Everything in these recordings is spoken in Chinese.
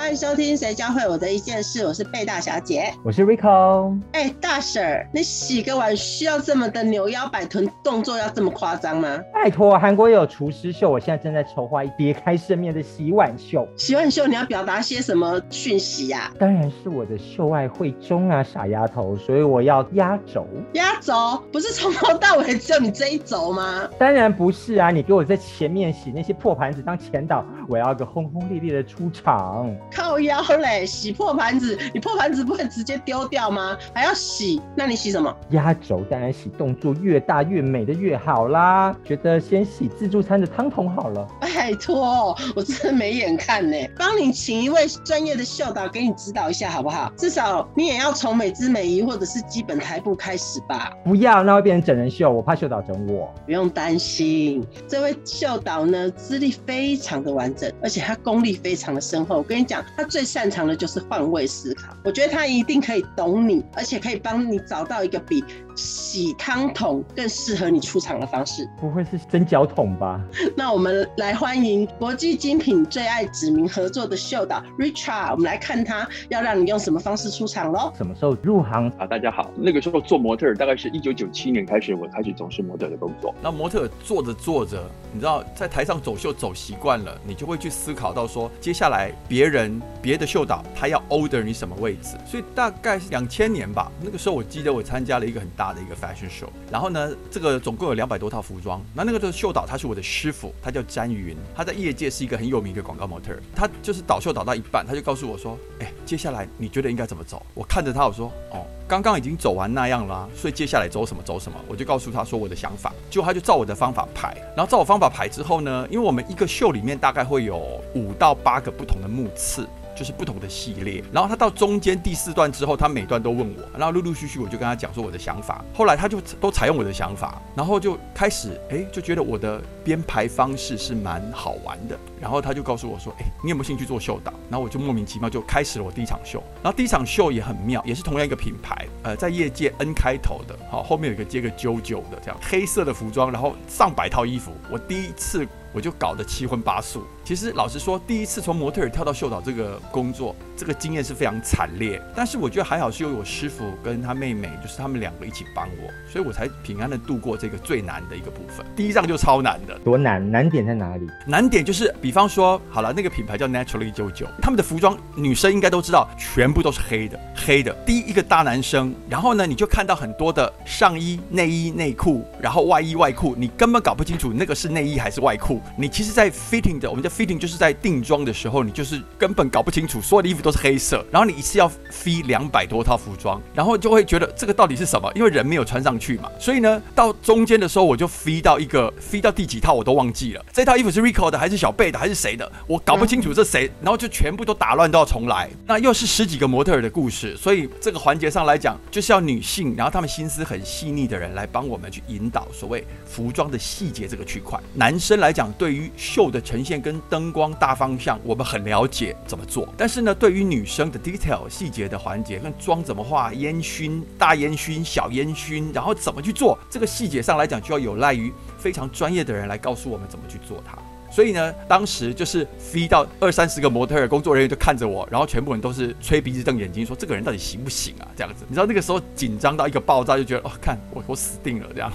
欢迎收听《谁教会我的一件事》，我是贝大小姐，我是 Rico。哎，大婶儿，你洗个碗需要这么的扭腰摆臀动作，要这么夸张吗？拜托，韩国有厨师秀，我现在正在筹划一别开生面的洗碗秀。洗碗秀你要表达些什么讯息呀？当然是我的秀外慧中啊，傻丫头，所以我要压轴。压轴不是从头到尾只有你这一轴吗？当然不是啊，你给我在前面洗那些破盘子当前导，我要个轰轰烈烈的出场。靠腰嘞，洗破盘子，你破盘子不会直接丢掉吗？还要洗？那你洗什么？压轴当然洗动作越大越美的越好啦。觉得先洗自助餐的汤桶好了。拜托，我真的没眼看呢。帮你请一位专业的秀导给你指导一下好不好？至少你也要从美姿美仪或者是基本台步开始吧。不要，那会变成整人秀，我怕秀导整我。不用担心，这位秀导呢，资历非常的完整，而且他功力非常的深厚。我跟你讲。他最擅长的就是换位思考，我觉得他一定可以懂你，而且可以帮你找到一个比洗汤桶更适合你出场的方式。不会是蒸脚桶吧？那我们来欢迎国际精品最爱指名合作的秀导 Richard，我们来看他要让你用什么方式出场喽？什么时候入行啊？大家好，那个时候做模特大概是一九九七年开始，我开始从事模特的工作。那模特做着做着，你知道在台上走秀走习惯了，你就会去思考到说，接下来别人。别的秀导他要 order 你什么位置，所以大概是两千年吧。那个时候我记得我参加了一个很大的一个 fashion show，然后呢，这个总共有两百多套服装。那那个的秀导他是我的师傅，他叫詹云，他在业界是一个很有名的广告模特。他就是导秀导到一半，他就告诉我说：“哎，接下来你觉得应该怎么走？”我看着他我说：“哦。”刚刚已经走完那样了，所以接下来走什么走什么，我就告诉他说我的想法，就他就照我的方法排，然后照我方法排之后呢，因为我们一个秀里面大概会有五到八个不同的目次。就是不同的系列，然后他到中间第四段之后，他每段都问我，然后陆陆续续我就跟他讲说我的想法，后来他就都采用我的想法，然后就开始哎就觉得我的编排方式是蛮好玩的，然后他就告诉我说，哎，你有没有兴趣做秀导？然后我就莫名其妙就开始了我第一场秀，然后第一场秀也很妙，也是同样一个品牌，呃，在业界 N 开头的，好，后面有一个接个啾啾的这样黑色的服装，然后上百套衣服，我第一次。我就搞得七荤八素。其实老实说，第一次从模特儿跳到秀导这个工作，这个经验是非常惨烈。但是我觉得还好，是有我师傅跟他妹妹，就是他们两个一起帮我，所以我才平安的度过这个最难的一个部分。第一仗就超难的，多难？难点在哪里？难点就是，比方说，好了，那个品牌叫 Naturally 九九，他们的服装女生应该都知道，全部都是黑的，黑的。第一一个大男生，然后呢，你就看到很多的上衣、内衣、内裤，然后外衣、外裤，你根本搞不清楚那个是内衣还是外裤。你其实，在 fitting 的，我们叫就是在定妆的时候，你就是根本搞不清楚，所有的衣服都是黑色，然后你一次要 fit 两百多套服装，然后就会觉得这个到底是什么？因为人没有穿上去嘛，所以呢，到中间的时候，我就 fit 到一个 fit 到第几套我都忘记了，这套衣服是 Rico 的还是小贝的还是谁的，我搞不清楚这谁，然后就全部都打乱都要重来。那又是十几个模特儿的故事，所以这个环节上来讲，就是要女性，然后她们心思很细腻的人来帮我们去引导所谓服装的细节这个区块。男生来讲，对于秀的呈现跟灯光大方向，我们很了解怎么做。但是呢，对于女生的 detail 细节的环节，那妆怎么画、烟熏、大烟熏、小烟熏，然后怎么去做，这个细节上来讲，就要有赖于非常专业的人来告诉我们怎么去做它。所以呢，当时就是飞到二三十个模特儿工作人员就看着我，然后全部人都是吹鼻子瞪眼睛，说这个人到底行不行啊？这样子，你知道那个时候紧张到一个爆炸，就觉得哦，看我我死定了这样，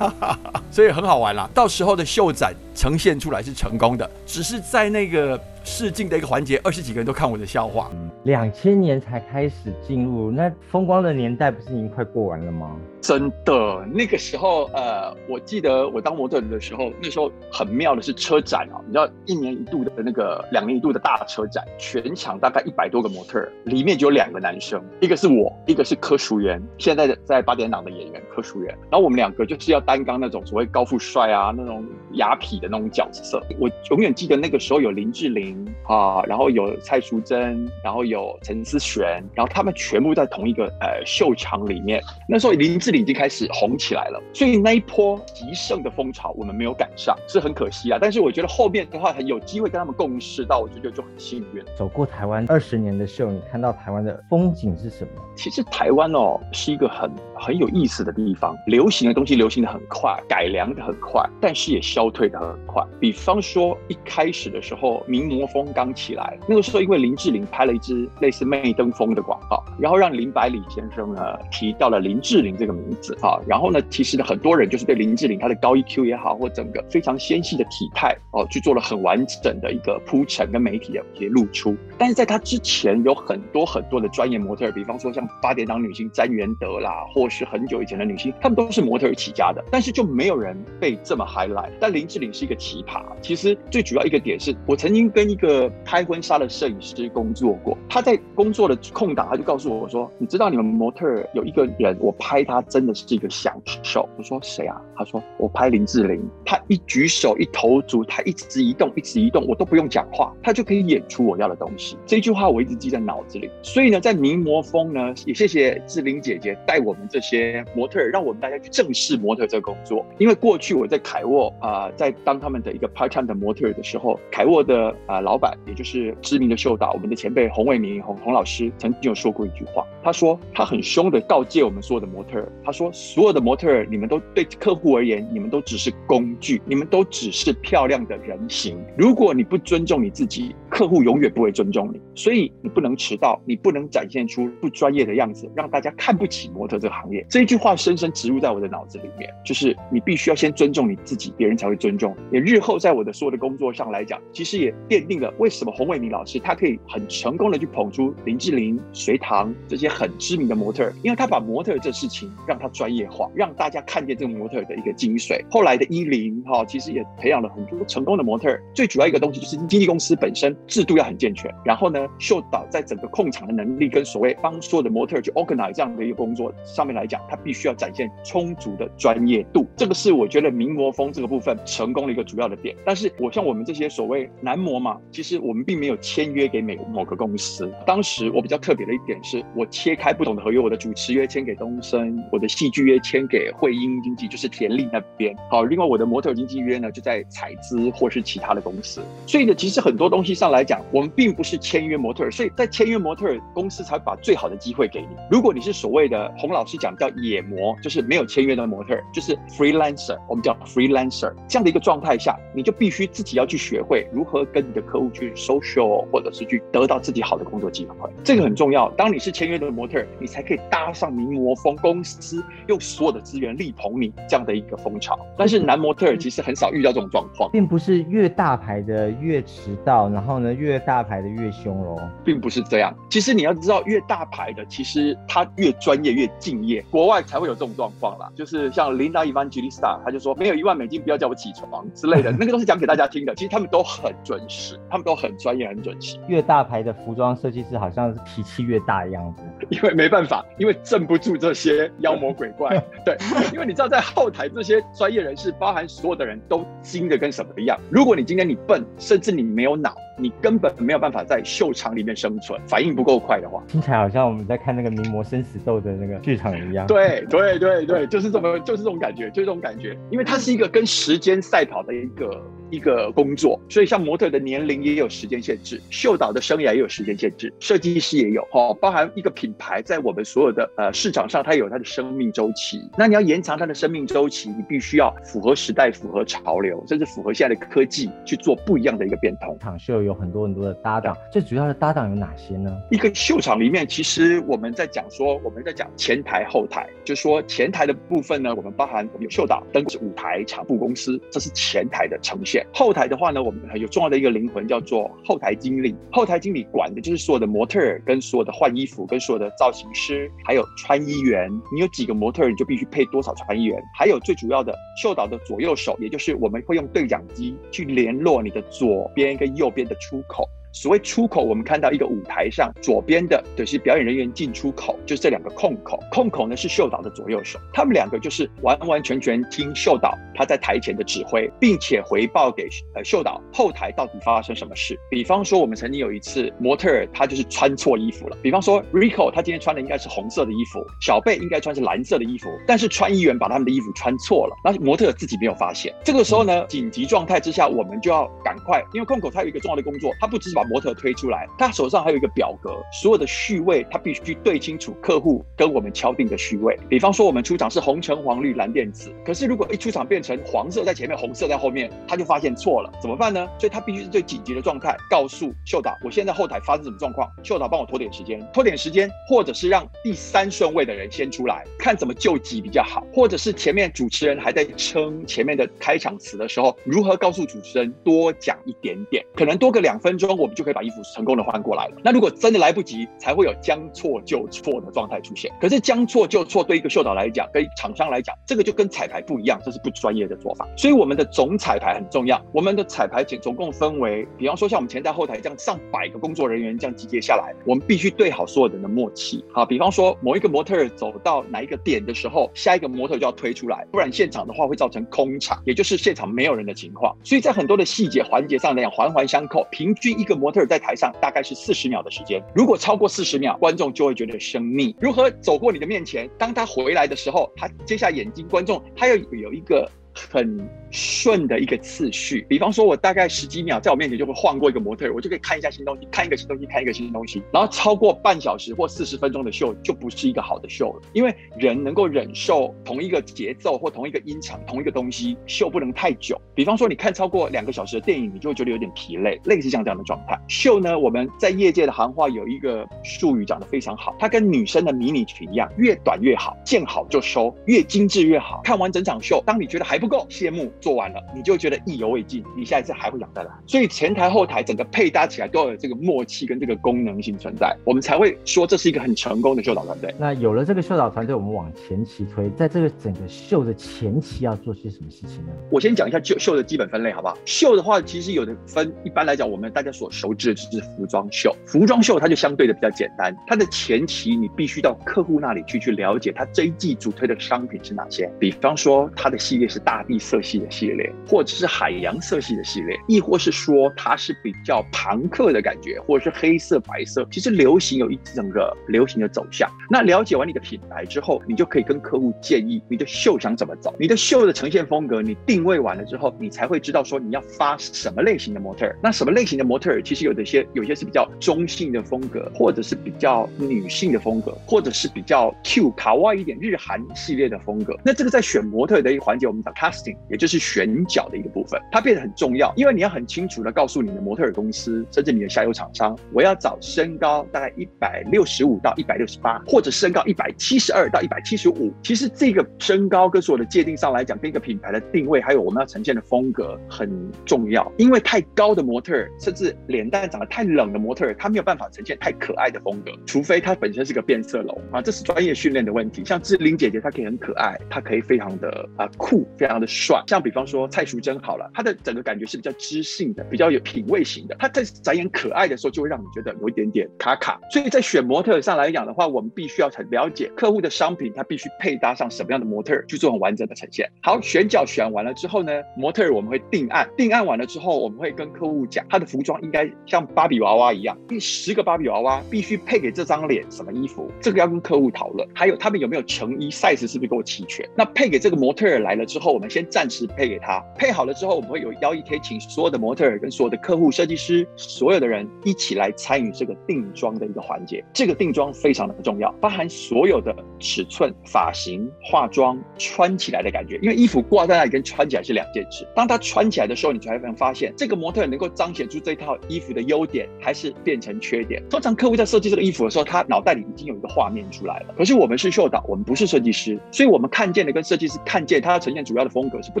所以很好玩啦。到时候的秀展呈现出来是成功的，只是在那个。试镜的一个环节，二十几个人都看我的笑话。两千年才开始进入，那风光的年代不是已经快过完了吗？真的，那个时候，呃，我记得我当模特的时候，那时候很妙的是车展啊，你知道，一年一度的那个两年一度的大车展，全场大概一百多个模特，里面就有两个男生，一个是我，一个是柯淑媛，现在的在八点档的演员柯淑媛。然后我们两个就是要担纲那种所谓高富帅啊，那种雅痞的那种角色。我永远记得那个时候有林志玲。啊，然后有蔡淑珍，然后有陈思璇，然后他们全部在同一个呃秀场里面。那时候林志玲已经开始红起来了，所以那一波极盛的风潮我们没有赶上，是很可惜啊。但是我觉得后面的话很有机会跟他们共事到，我觉得就很幸运。走过台湾二十年的秀，你看到台湾的风景是什么？其实台湾哦是一个很很有意思的地方，流行的东西流行的很快，改良的很快，但是也消退的很快。比方说一开始的时候，名模风刚起来，那个时候因为林志玲拍了一支类似媚登风的广告，然后让林百里先生呢提到了林志玲这个名字啊，然后呢，其实呢很多人就是对林志玲她的高 EQ 也好，或整个非常纤细的体态哦，去做了很完整的一个铺陈跟媒体的一些露出。但是在她之前有很多很多的专业模特，比方说像八点档女星詹元德啦，或是很久以前的女星，她们都是模特起家的，但是就没有人被这么 high 来。但林志玲是一个奇葩。其实最主要一个点是我曾经跟一个拍婚纱的摄影师工作过，他在工作的空档，他就告诉我我说：“你知道你们模特有一个人，我拍他真的是一个享受。”我说：“谁啊？”他说：“我拍林志玲，他一举手一投足，他一直移动，一直移动，我都不用讲话，他就可以演出我要的东西。”这句话我一直记在脑子里。所以呢，在名模风呢，也谢谢志玲姐姐带我们这些模特，让我们大家去正视模特这个工作。因为过去我在凯沃啊，在当他们的一个 part time 的模特的时候，凯沃的啊老板，也就是知名的秀导，我们的前辈洪伟明洪洪老师曾经有说过一句话，他说他很凶的告诫我们所有的模特，他说所有的模特，你们都对客户而言，你们都只是工具，你们都只是漂亮的人形。如果你不尊重你自己，客户永远不会尊重你。所以你不能迟到，你不能展现出不专业的样子，让大家看不起模特这个行业。这一句话深深植入在我的脑子里面，就是你必须要先尊重你自己，别人才会尊重。也日后在我的所有的工作上来讲，其实也奠定了为什么洪伟明老师他可以很成功的去捧出林志玲、隋唐这些很知名的模特，因为他把模特这事情让他专业化，让大家看见这个模特的一个精髓。后来的伊林哈，其实也培养了很多成功的模特。最主要一个东西就是经纪公司本身制度要很健全，然后呢，秀导在整个控场的能力跟所谓帮所有的模特去 organize 这样的一个工作上面来讲，他必须要展现充足的专业度。这个是我觉得名模风这个部分成功的一个主要的点。但是我像我们这些所谓男模嘛，其实我们并没有签约给每某个公司。当时我比较特别的一点是，我切开不同的合约，我的主持约签给东森，我的戏剧约签给汇英经纪，就是田丽那边。好，另外我的模特经纪约呢就在彩资或是其他的公司。所以呢，其实很多东西上来讲，我们并不是签约模特，所以在签约模特公司才把最好的机会给你。如果你是所谓的洪老师讲叫野模，就是没有签约的模特，就是 freelancer，我们叫 freelancer 这样的一个状态下，你就必须自己要去学会如何跟你的客户去 social，或者是去得到自己好的工作机会，这个很重要。当你是签约的模特，你才可以搭上名模风，公司用所有的资源力捧你这样的一个风潮。但是男模特其实很少遇到这种状况，并不是越大牌的越迟到，然后呢越大牌的越凶喽，并不是这样。其实你要知道，越大牌的其实他越专业越敬业，国外才会有这种状况啦。就是像 Linda Evangelista，他就说没有一万美金不要叫我起床之类的，那个都是讲给大家听的。其实他们都很准时，他们都很专业、很准时。越大牌的服装设计师好像是脾气越大的样子，因为没办法，因为镇不住这些妖魔鬼怪。对，因为你知道，在后台这些专业人士，包含所有的人都精的跟什么一样。如果你今天你笨，甚至你没有脑，你根本没有办法在秀场里面生存，反应不够快的话，听起来好像我们在看那个名模生死斗的那个剧场一样。对对对对，就是这么，就是这种感觉，就是这种感觉。因为它是一个跟时间赛跑的一个一个工作，所以像模特的年龄也有时间限制，秀导的生涯也有时间限制，设计师也有哦，包含一个品牌在我们所有的呃市场上，它有它的生命周期。那你要延长它的生命周期，你必须要符合时代、符合潮流，甚至符合现在的科技去做不一样的一个变通。场秀有很多很多的搭档，最主要的搭档有哪些呢？一个秀场里面，其实我们在讲说，我们在讲前台、后台，就说前台的部分呢，我们包含我们有秀导、灯舞台、场布公司，这是前台的呈现。后台的话呢，我们有重要的一个灵魂叫做后台经理。后台经理管的就是所有的模特儿，跟所有的换衣服，跟所有的造型师，还有穿衣员。你有几个模特儿，你就必须配多少穿衣员。还有最主要的秀导的左右手，也就是我们会用对讲机去联络你的左边跟右边的出口。所谓出口，我们看到一个舞台上左边的就是表演人员进出口，就是这两个控口。控口呢是秀导的左右手，他们两个就是完完全全听秀导他在台前的指挥，并且回报给呃秀导后台到底发生什么事。比方说，我们曾经有一次模特儿他就是穿错衣服了，比方说 Rico 他今天穿的应该是红色的衣服，小贝应该穿是蓝色的衣服，但是穿衣员把他们的衣服穿错了，那模特自己没有发现。这个时候呢，紧急状态之下，我们就要赶快，因为控口他有一个重要的工作，他不只是把模特推出来，他手上还有一个表格，所有的序位他必须对清楚客户跟我们敲定的序位。比方说我们出场是红橙黄绿蓝靛紫，可是如果一出场变成黄色在前面，红色在后面，他就发现错了，怎么办呢？所以他必须是最紧急的状态，告诉秀导，我现在后台发生什么状况，秀导帮我拖点时间，拖点时间，或者是让第三顺位的人先出来，看怎么救急比较好，或者是前面主持人还在撑前面的开场词的时候，如何告诉主持人多讲一点点，可能多个两分钟，我们就可以把衣服成功的换过来了。那如果真的来不及，才会有将错就错的状态出现。可是将错就错对一个秀导来讲，跟厂商来讲，这个就跟彩排不一样，这是不专业的做法。所以我们的总彩排很重要。我们的彩排总总共分为，比方说像我们前台后台这样上百个工作人员这样集结下来，我们必须对好所有人的默契。好，比方说某一个模特走到哪一个点的时候，下一个模特就要推出来，不然现场的话会造成空场，也就是现场没有人的情况。所以在很多的细节环节上来讲，环环相扣。平均一个模特在台上大概是四十秒的时间，如果超过四十秒，观众就会觉得生腻。如何走过你的面前，当他回来的时候，他接下眼睛，观众他要有一个很。顺的一个次序，比方说，我大概十几秒在我面前就会晃过一个模特，我就可以看一下新东西，看一个新东西，看一个新东西。然后超过半小时或四十分钟的秀就不是一个好的秀了，因为人能够忍受同一个节奏或同一个音场、同一个东西，秀不能太久。比方说，你看超过两个小时的电影，你就会觉得有点疲累，类似像这样的状态。秀呢，我们在业界的行话有一个术语讲得非常好，它跟女生的迷你裙一样，越短越好，见好就收，越精致越好。看完整场秀，当你觉得还不够，谢幕。做完了，你就觉得意犹未尽，你下一次还会想再来。所以前台后台整个配搭起来都要有这个默契跟这个功能性存在，我们才会说这是一个很成功的秀导团队。那有了这个秀导团队，我们往前期推，在这个整个秀的前期要做些什么事情呢？我先讲一下秀秀的基本分类，好不好？秀的话，其实有的分，一般来讲，我们大家所熟知的就是服装秀。服装秀它就相对的比较简单，它的前期你必须到客户那里去去了解他这一季主推的商品是哪些。比方说，它的系列是大大地色系的系列，或者是海洋色系的系列，亦或是说它是比较朋克的感觉，或者是黑色、白色。其实流行有一整个流行的走向。那了解完你的品牌之后，你就可以跟客户建议你的秀想怎么走，你的秀的呈现风格，你定位完了之后，你才会知道说你要发什么类型的模特儿。那什么类型的模特儿，其实有的些有些是比较中性的风格，或者是比较女性的风格，或者是比较 Q 卡哇一点日韩系列的风格。那这个在选模特的一个环节，我们讲 casting，也就是选角的一个部分，它变得很重要，因为你要很清楚的告诉你的模特儿公司，甚至你的下游厂商，我要找身高大概一百六十五到一百六十八，或者身高一百七十二到一百七十五。其实这个身高跟所有的界定上来讲，跟一个品牌的定位，还有我们要呈现的风格很重要。因为太高的模特儿，甚至脸蛋长得太冷的模特儿，他没有办法呈现太可爱的风格，除非他本身是个变色龙啊，这是专业训练的问题。像志玲姐姐，她可以很可爱，她可以非常的啊酷，非常常的帅。像比方说蔡淑珍好了，她的整个感觉是比较知性的，比较有品味型的。她在展演可爱的时候，就会让你觉得有一点点卡卡。所以在选模特上来讲的话，我们必须要很了解客户的商品，它必须配搭上什么样的模特去做很完整的呈现。好，选角选完了之后呢，模特我们会定案，定案完了之后，我们会跟客户讲，他的服装应该像芭比娃娃一样，第十个芭比娃娃必须配给这张脸什么衣服，这个要跟客户讨论。还有他们有没有成衣 size 是不是够齐全？那配给这个模特来了之后，我们先暂时配给他，配好了之后，我们会有邀一天请所有的模特跟所有的客户、设计师，所有的人一起来参与这个定妆的一个环节。这个定妆非常的重要，包含所有的尺寸、发型、化妆、穿起来的感觉。因为衣服挂在那里跟穿起来是两件事。当它穿起来的时候，你才会发现这个模特能够彰显出这套衣服的优点，还是变成缺点。通常客户在设计这个衣服的时候，他脑袋里已经有一个画面出来了。可是我们是秀导，我们不是设计师，所以我们看见的跟设计师看见，他要呈现主要风格是不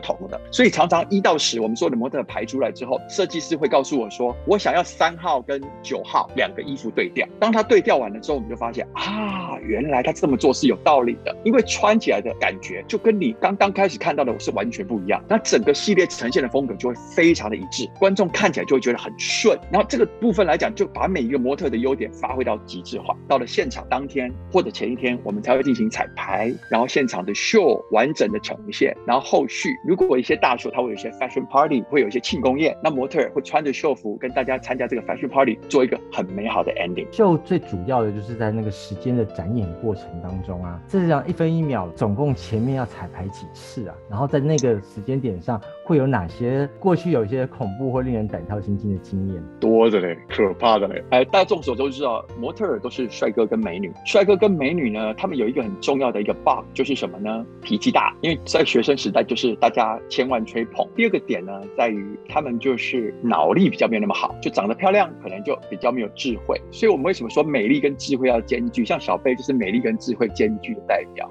同的，所以常常一到十，我们所有的模特排出来之后，设计师会告诉我说，我想要三号跟九号两个衣服对调。当他对调完了之后，我们就发现啊，原来他这么做是有道理的，因为穿起来的感觉就跟你刚刚开始看到的是完全不一样。那整个系列呈现的风格就会非常的一致，观众看起来就会觉得很顺。然后这个部分来讲，就把每一个模特的优点发挥到极致化。到了现场当天或者前一天，我们才会进行彩排，然后现场的秀完整的呈现。然后后续如果一些大秀，它会有一些 fashion party，会有一些庆功宴，那模特会穿着秀服跟大家参加这个 fashion party，做一个很美好的 ending。秀最主要的就是在那个时间的展演过程当中啊，这样一分一秒，总共前面要彩排几次啊？然后在那个时间点上会有哪些过去有一些恐怖或令人胆跳心惊的经验？多着嘞，可怕的嘞！哎，大家众所周知啊，模特儿都是帅哥跟美女，帅哥跟美女呢，他们有一个很重要的一个 bug，就是什么呢？脾气大，因为在学生时代就是大家千万吹捧。第二个点呢，在于他们就是脑力比较没有那么好，就长得漂亮，可能就比较没有智慧。所以我们为什么说美丽跟智慧要兼具？像小贝就是美丽跟智慧兼具的代表。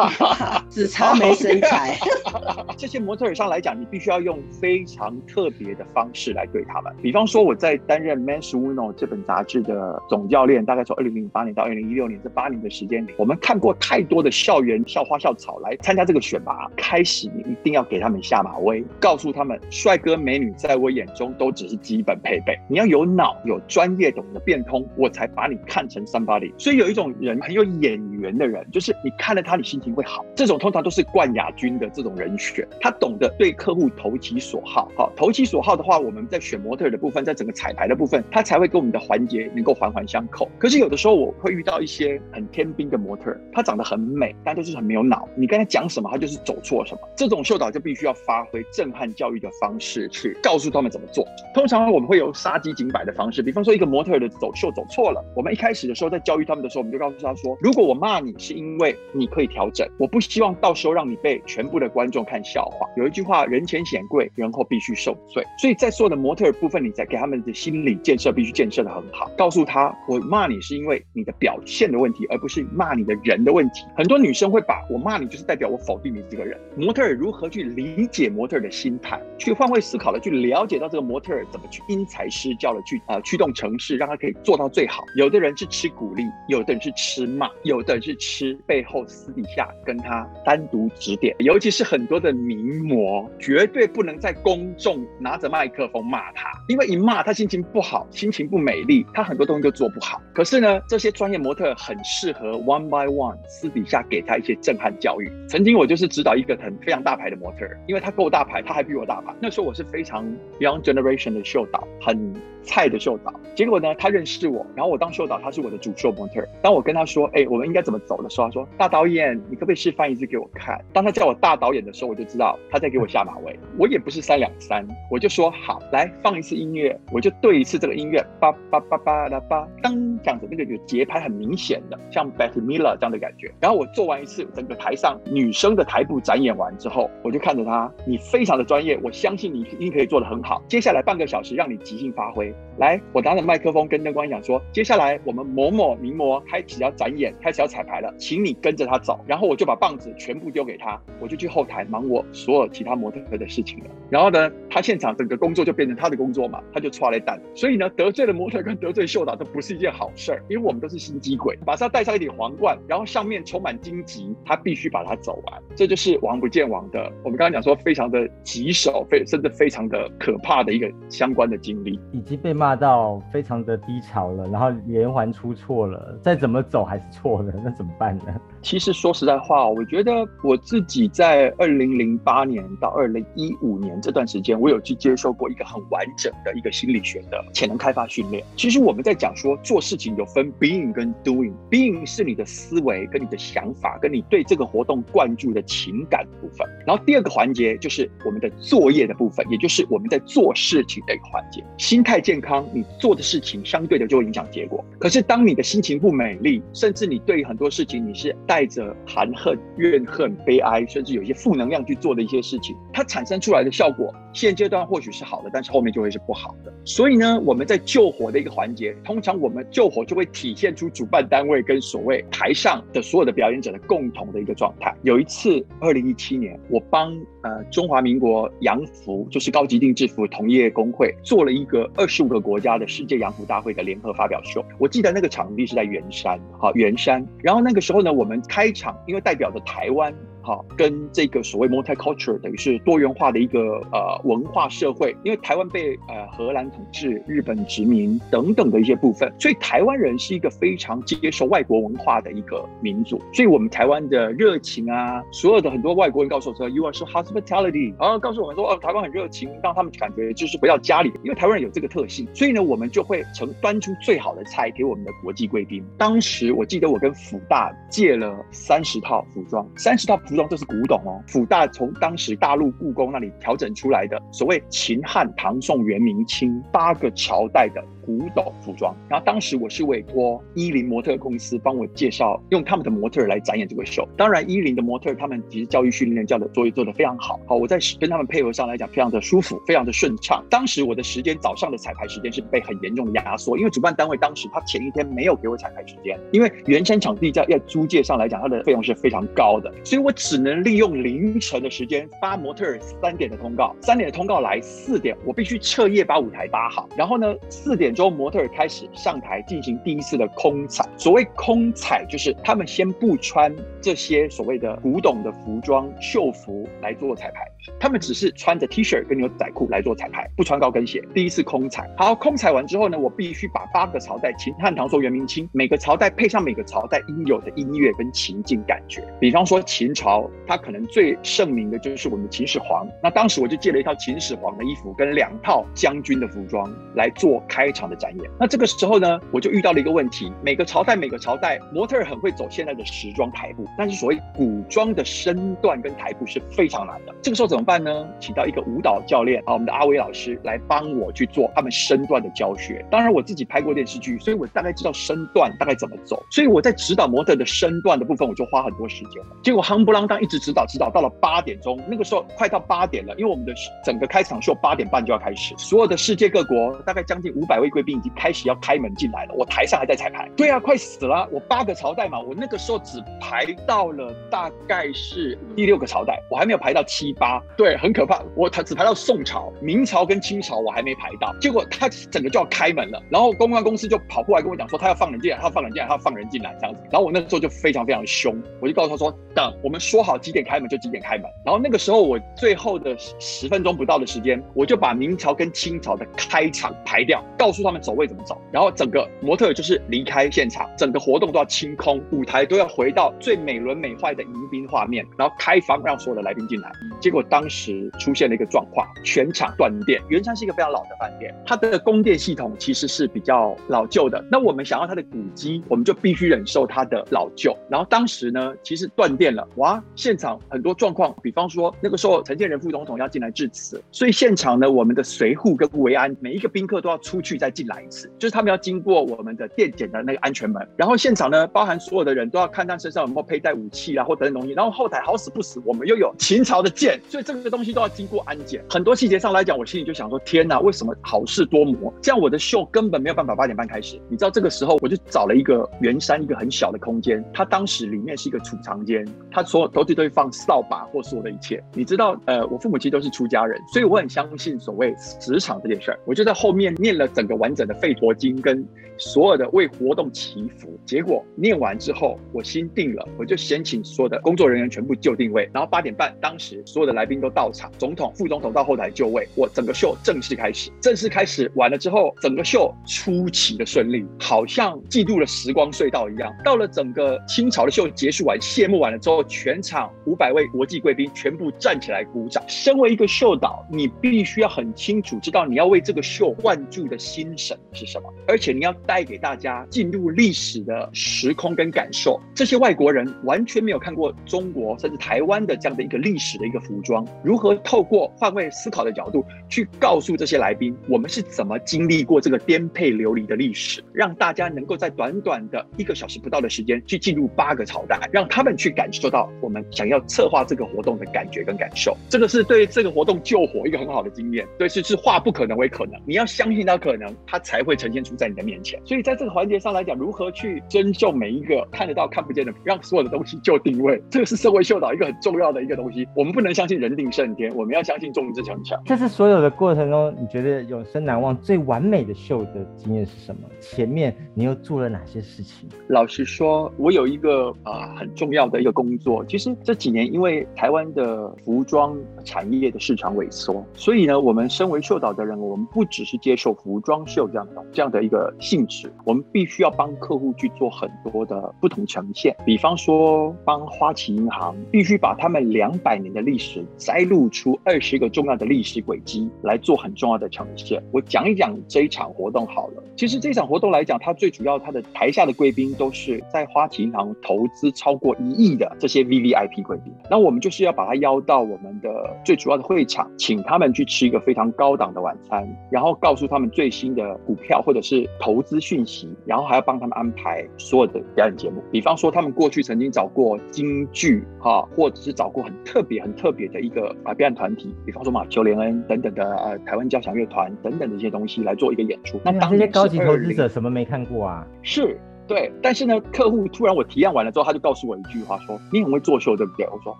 只差没身材。这些模特儿上来讲，你必须要用非常特别的方式来对他们。比方说，我在担任《Men's Uno》这本杂志的总教练，大概从二零零八年到二零一六年这八年的时间里，我们看过太多的校园校花校草来参加这个选拔。开始，你一定要给他们下马威，告诉他们，帅哥美女在我眼中都只是基本配备，你要有脑、有专业、懂得变通，我才把你看成 somebody。所以有一种人很有眼缘的人，就是你看了他，你心情会好。这种通常都是冠亚军的这种人选，他懂得对客户投其所好。好，投其所好的话，我们在选模特的部分，在整个彩排的部分，他才会跟我们的环节能够环环相扣。可是有的时候我会遇到一些很天兵的模特，她长得很美，但就是很没有脑。你跟他讲什么，他就是走错什么。这种秀导就必须要发挥震撼教育的方式去告诉他们怎么做。通常我们会有杀鸡儆百的方式，比方说一个模特的走秀走错了，我们一开始的时候在教育他们的时候，我们就告诉他说：如果我骂你是因为你可以调整，我不希望到时候让你被全部的观众看笑话。有一句话，人前显贵，人后必须受罪。所以在所有的模特部分，你在给他们的心理建设必须建设的很好，告诉他我骂你是因为你的表现的问题，而不是骂你的人的问题。很多女生会把我骂你就是代表我否定你这个人。模特如何去理解模特的心态，去换位思考的去了解到这个模特怎么去因材施教的去呃驱动城市，让他可以做到最好。有的人是吃鼓励，有的人是吃骂，有的人是吃背后私底下跟他单独指点。尤其是很多的名模，绝对不能在公众拿着麦克风骂他，因为一骂他心情不好，心情不美丽，他很多东西都做不好。可是呢，这些专业模特很适合 one by one 私底下给他一些震撼教育。曾经我就是指导一个很非常大牌的模特，因为他够大牌，他还比我大牌。那时候我是非常 young generation 的秀导，很。菜的秀导，结果呢，他认识我，然后我当秀导，他是我的主秀模特。当我跟他说，哎，我们应该怎么走的时候，他说，大导演，你可不可以示范一次给我看？当他叫我大导演的时候，我就知道他在给我下马威。我也不是三两三，我就说好，来放一次音乐，我就对一次这个音乐，叭叭叭叭啦叭，当这样子，那个有节拍很明显的，像 Betty Miller 这样的感觉。然后我做完一次整个台上女生的台步展演完之后，我就看着他，你非常的专业，我相信你一定可以做得很好。接下来半个小时让你即兴发挥。来，我拿着麦克风跟灯光讲说，接下来我们某某名模开始要展演，开始要彩排了，请你跟着他走。然后我就把棒子全部丢给他，我就去后台忙我所有其他模特的事情了。然后呢，他现场整个工作就变成他的工作嘛，他就抓了蛋。所以呢，得罪了模特跟得罪秀导，这不是一件好事儿，因为我们都是心机鬼，马上戴上一顶皇冠，然后上面充满荆棘，他必须把它走完。这就是王不见王的，我们刚刚讲说非常的棘手，非甚至非常的可怕的一个相关的经历，已经被骂到非常的低潮了，然后连环出错了，再怎么走还是错的，那怎么办呢？其实说实在话，我觉得我自己在二零零八年到二零一五年这段时间，我有去接受过一个很完整的一个心理学的潜能开发训练。其实我们在讲说做事情有分 being 跟 doing，being 是你的思维跟你的想法，跟你对这个活动灌注的情感部分。然后第二个环节就是我们的作业的部分，也就是我们在做事情的一个环节。心态健康，你做的事情相对的就会影响结果。可是当你的心情不美丽，甚至你对很多事情你是带着含恨、怨恨、悲哀，甚至有一些负能量去做的一些事情，它产生出来的效果，现阶段或许是好的，但是后面就会是不好的。所以呢，我们在救火的一个环节，通常我们救火就会体现出主办单位跟所谓台上的所有的表演者的共同的一个状态。有一次，二零一七我帮呃中华民国洋服，就是高级定制服同业工会做了一个二十五个国家的世界洋服大会的联合发表秀。我记得那个场地是在圆山，好圆山。然后那个时候呢，我们开场，因为代表着台湾。好，跟这个所谓 multicultural 等于是多元化的一个呃文化社会，因为台湾被呃荷兰统治、日本殖民等等的一些部分，所以台湾人是一个非常接受外国文化的一个民族。所以我们台湾的热情啊，所有的很多外国人告诉我说，You are so hospitality，然后告诉我们说，哦，台湾很热情，让他们感觉就是回到家里，因为台湾人有这个特性，所以呢，我们就会成端出最好的菜给我们的国际贵宾。当时我记得我跟福大借了三十套服装，三十套。服装都是古董哦，辅大从当时大陆故宫那里调整出来的，所谓秦汉唐宋元明清八个朝代的。古董服装，然后当时我是委托伊林模特公司帮我介绍，用他们的模特来展演这个秀。当然，伊林的模特他们其实教育训练教的作业做得非常好，好，我在跟他们配合上来讲非常的舒服，非常的顺畅。当时我的时间早上的彩排时间是被很严重的压缩，因为主办单位当时他前一天没有给我彩排时间，因为原山场地在要租借上来讲，它的费用是非常高的，所以我只能利用凌晨的时间发模特儿三点的通告，三点的通告来四点，我必须彻夜把舞台搭好，然后呢四点。钟模特儿开始上台进行第一次的空彩。所谓空彩，就是他们先不穿这些所谓的古董的服装秀服来做彩排，他们只是穿着 T 恤跟牛仔裤来做彩排，不穿高跟鞋。第一次空彩，好，空彩完之后呢，我必须把八个朝代秦汉唐宋元明清每个朝代配上每个朝代应有的音乐跟情境感觉。比方说秦朝，它可能最盛名的就是我们的秦始皇。那当时我就借了一套秦始皇的衣服跟两套将军的服装来做开场。的展演，那这个时候呢，我就遇到了一个问题。每个朝代，每个朝代模特很会走现在的时装台步，但是所谓古装的身段跟台步是非常难的。这个时候怎么怎么办呢？请到一个舞蹈教练啊，我们的阿威老师来帮我去做他们身段的教学。当然我自己拍过电视剧，所以我大概知道身段大概怎么走。所以我在指导模特的身段的部分，我就花很多时间。结果夯不啷当一直指导指导，到了八点钟，那个时候快到八点了，因为我们的整个开场秀八点半就要开始，所有的世界各国大概将近五百位。贵宾已经开始要开门进来了，我台上还在彩排。对啊，快死了！我八个朝代嘛，我那个时候只排到了大概是第六个朝代，我还没有排到七八。对，很可怕。我他只排到宋朝、明朝跟清朝，我还没排到。结果他整个就要开门了，然后公关公司就跑过来跟我讲说，他要放人进来，他要放人进来，他要放人进来这样子。然后我那时候就非常非常凶，我就告诉他说，等我们说好几点开门就几点开门。然后那个时候我最后的十分钟不到的时间，我就把明朝跟清朝的开场排掉，告诉他。他们走位怎么走？然后整个模特就是离开现场，整个活动都要清空，舞台都要回到最美轮美奂的迎宾画面，然后开房让所有的来宾进来。结果当时出现了一个状况，全场断电。圆山是一个非常老的饭店，它的供电系统其实是比较老旧的。那我们想要它的古迹，我们就必须忍受它的老旧。然后当时呢，其实断电了，哇！现场很多状况，比方说那个时候陈建仁副总统要进来致辞，所以现场呢，我们的随护跟维安每一个宾客都要出去再。进来一次，就是他们要经过我们的电检的那个安全门，然后现场呢，包含所有的人都要看他身上有没有佩戴武器啊或等等东西，然后后台好死不死，我们又有秦朝的剑，所以这个东西都要经过安检。很多细节上来讲，我心里就想说，天哪，为什么好事多磨？这样我的秀根本没有办法八点半开始。你知道这个时候，我就找了一个圆山一个很小的空间，它当时里面是一个储藏间，它所有都是都会放扫把或所有的一切。你知道，呃，我父母亲都是出家人，所以我很相信所谓磁场这件事儿。我就在后面念了整个完。整的吠陀经跟所有的为活动祈福，结果念完之后，我心定了，我就先请所有的工作人员全部就定位，然后八点半，当时所有的来宾都到场，总统、副总统到后台就位，我整个秀正式开始。正式开始完了之后，整个秀出奇的顺利，好像进入了时光隧道一样。到了整个清朝的秀结束完、谢幕完了之后，全场五百位国际贵宾全部站起来鼓掌。身为一个秀导，你必须要很清楚知道你要为这个秀灌注的心。神是什么？而且你要带给大家进入历史的时空跟感受。这些外国人完全没有看过中国甚至台湾的这样的一个历史的一个服装。如何透过换位思考的角度去告诉这些来宾，我们是怎么经历过这个颠沛流离的历史，让大家能够在短短的一个小时不到的时间去进入八个朝代，让他们去感受到我们想要策划这个活动的感觉跟感受。这个是对这个活动救火一个很好的经验。对，是是化不可能为可能，你要相信它可能，它才会呈现出在你的面前。所以在这个环节上来讲，如何去尊重每一个看得到看不见的，让所有的东西就定位，这个是社会秀导一个很重要的一个东西。我们不能相信人定胜天，我们要相信众志成城。这是所有的过程中，你觉得永生难忘、最完美的秀的经验是什么？前面你又做了哪些事情？老实说，我有一个啊、很重要的一个工作。其实这几年因为台湾的服装产业的市场萎缩，所以呢，我们身为秀导的人，我们不只是接受服装秀这样的这样的一个性质，我们必须要帮客户去做很多的不同呈现。比方说，帮花旗银行必须把他们两百年的历史摘录出二十个重要的历史轨迹来做很重要的呈现。我讲一讲这一场活动好了。其实这场活动来讲，它最主要它的台下的贵宾都是在花旗银行投资超过一亿的这些 V V I P 贵宾。那我们就是要把他邀到我们的最主要的会场，请他们去吃一个非常高档的晚餐，然后告诉他们最新的股票或者是投资讯息，然后还要帮他们安排所有的表演节目。比方说，他们过去曾经找过京剧哈，或者是找过很特别、很特别的一个啊表演团体，比方说马丘·连恩等等的呃台湾交响乐团等等的一些东西来做一个演出。那这些高级投资者什么没看过啊？是对，但是呢，客户突然我提案完了之后，他就告诉我一句话说：“你很会做秀，对不对？”我说：“